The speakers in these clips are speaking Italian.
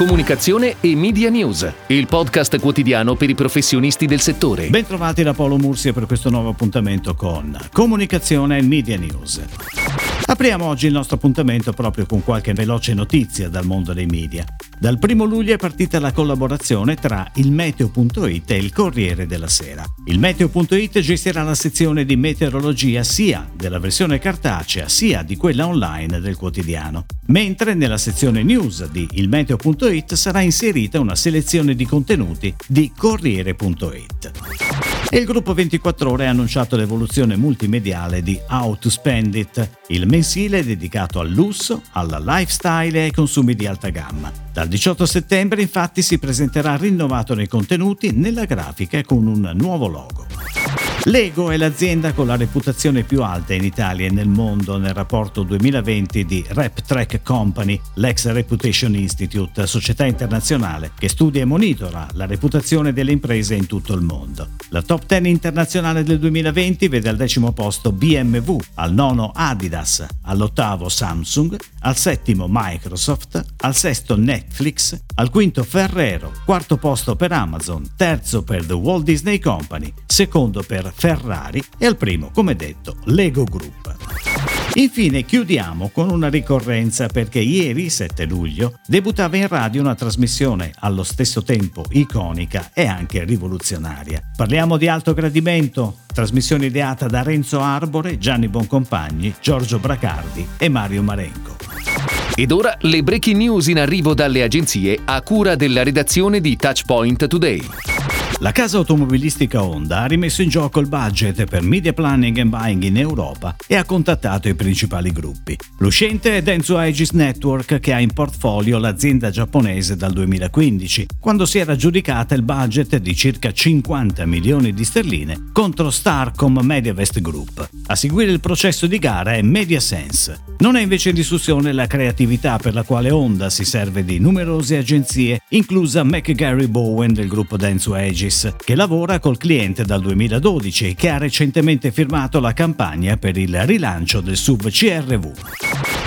Comunicazione e Media News, il podcast quotidiano per i professionisti del settore. Bentrovati da Paolo Mursia per questo nuovo appuntamento con Comunicazione e Media News. Apriamo oggi il nostro appuntamento proprio con qualche veloce notizia dal mondo dei media. Dal 1 luglio è partita la collaborazione tra il Meteo.it e il Corriere della Sera. Il Meteo.it gestirà la sezione di meteorologia sia della versione cartacea sia di quella online del quotidiano, mentre nella sezione news di ilmeteo.it sarà inserita una selezione di contenuti di Corriere.it. E il gruppo 24 ore ha annunciato l'evoluzione multimediale di How to Spend It, il mensile dedicato al lusso, alla lifestyle e ai consumi di alta gamma. Dal 18 settembre infatti si presenterà rinnovato nei contenuti, nella grafica e con un nuovo logo. Lego è l'azienda con la reputazione più alta in Italia e nel mondo nel rapporto 2020 di RepTrack Company, l'ex Reputation Institute, società internazionale che studia e monitora la reputazione delle imprese in tutto il mondo. La top 10 internazionale del 2020 vede al decimo posto BMW, al nono Adidas, all'ottavo Samsung, al settimo Microsoft, al sesto Netflix, al quinto Ferrero, quarto posto per Amazon, terzo per The Walt Disney Company, secondo per Ferrari e al primo, come detto, Lego Group. Infine chiudiamo con una ricorrenza perché ieri, 7 luglio, debuttava in radio una trasmissione allo stesso tempo iconica e anche rivoluzionaria. Parliamo di alto gradimento, trasmissione ideata da Renzo Arbore, Gianni Boncompagni, Giorgio Bracardi e Mario Marenco. Ed ora le breaking news in arrivo dalle agenzie a cura della redazione di Touchpoint Today. La casa automobilistica Honda ha rimesso in gioco il budget per media planning and buying in Europa e ha contattato i principali gruppi. L'uscente è Denso Aegis Network che ha in portfolio l'azienda giapponese dal 2015, quando si era aggiudicata il budget di circa 50 milioni di sterline contro Starcom Mediavest Group. A seguire il processo di gara è MediaSense. Non è invece in discussione la creatività per la quale Honda si serve di numerose agenzie, inclusa McGarry Bowen del gruppo Denso Aegis Service, che lavora col cliente dal 2012 e che ha recentemente firmato la campagna per il rilancio del SUV CRV.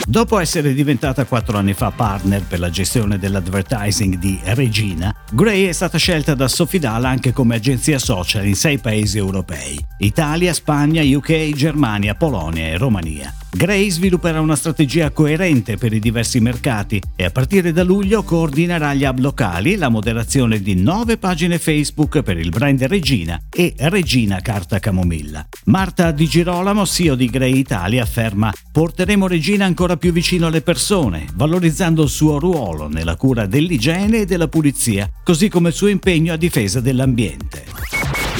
Dopo essere diventata quattro anni fa partner per la gestione dell'advertising di Regina, Gray è stata scelta da Sofidal anche come agenzia social in sei paesi europei: Italia, Spagna, UK, Germania, Polonia e Romania. Gray svilupperà una strategia coerente per i diversi mercati e a partire da luglio coordinerà gli hub locali, la moderazione di nove pagine Facebook per il brand Regina e Regina Carta Camomilla. Marta Di Girolamo, CEO di Gray Italia, afferma porteremo Regina ancora più vicino alle persone, valorizzando il suo ruolo nella cura dell'igiene e della pulizia, così come il suo impegno a difesa dell'ambiente.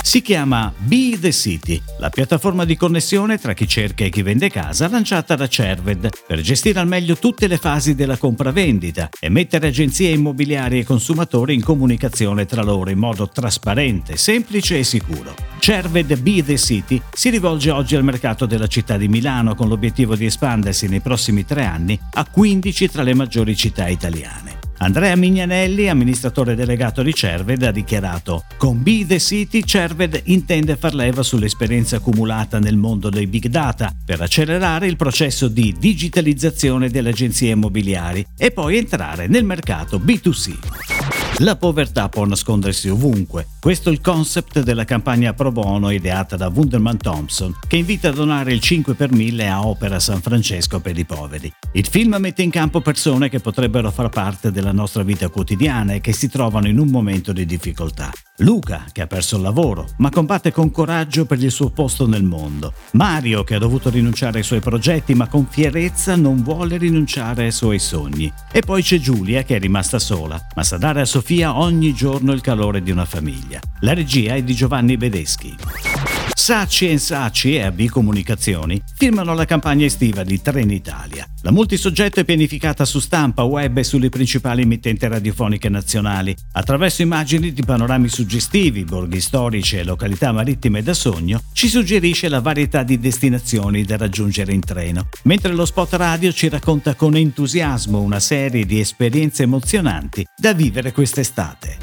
Si chiama Be the City, la piattaforma di connessione tra chi cerca e chi vende casa lanciata da Cerved per gestire al meglio tutte le fasi della compravendita e mettere agenzie immobiliari e consumatori in comunicazione tra loro in modo trasparente, semplice e sicuro. Cerved Be the City si rivolge oggi al mercato della città di Milano con l'obiettivo di espandersi nei prossimi tre anni a 15 tra le maggiori città italiane. Andrea Mignanelli, amministratore delegato di Cerved, ha dichiarato Con Be the City Cerved intende far leva sull'esperienza accumulata nel mondo dei big data per accelerare il processo di digitalizzazione delle agenzie immobiliari e poi entrare nel mercato B2C. La povertà può nascondersi ovunque. Questo è il concept della campagna pro bono ideata da Wunderman Thompson, che invita a donare il 5 per 1000 a Opera San Francesco per i poveri. Il film mette in campo persone che potrebbero far parte della nostra vita quotidiana e che si trovano in un momento di difficoltà. Luca, che ha perso il lavoro, ma combatte con coraggio per il suo posto nel mondo. Mario, che ha dovuto rinunciare ai suoi progetti, ma con fierezza non vuole rinunciare ai suoi sogni. E poi c'è Giulia, che è rimasta sola, ma sa dare a Sofia ogni giorno il calore di una famiglia. La regia è di Giovanni Bedeschi. Sacci e Sacci e AB Comunicazioni firmano la campagna estiva di Trenitalia. La multisoggetto è pianificata su stampa, web e sulle principali emittenti radiofoniche nazionali, attraverso immagini di panorami suggestivi, borghi storici e località marittime da sogno, ci suggerisce la varietà di destinazioni da raggiungere in treno, mentre lo spot radio ci racconta con entusiasmo una serie di esperienze emozionanti da vivere quest'estate.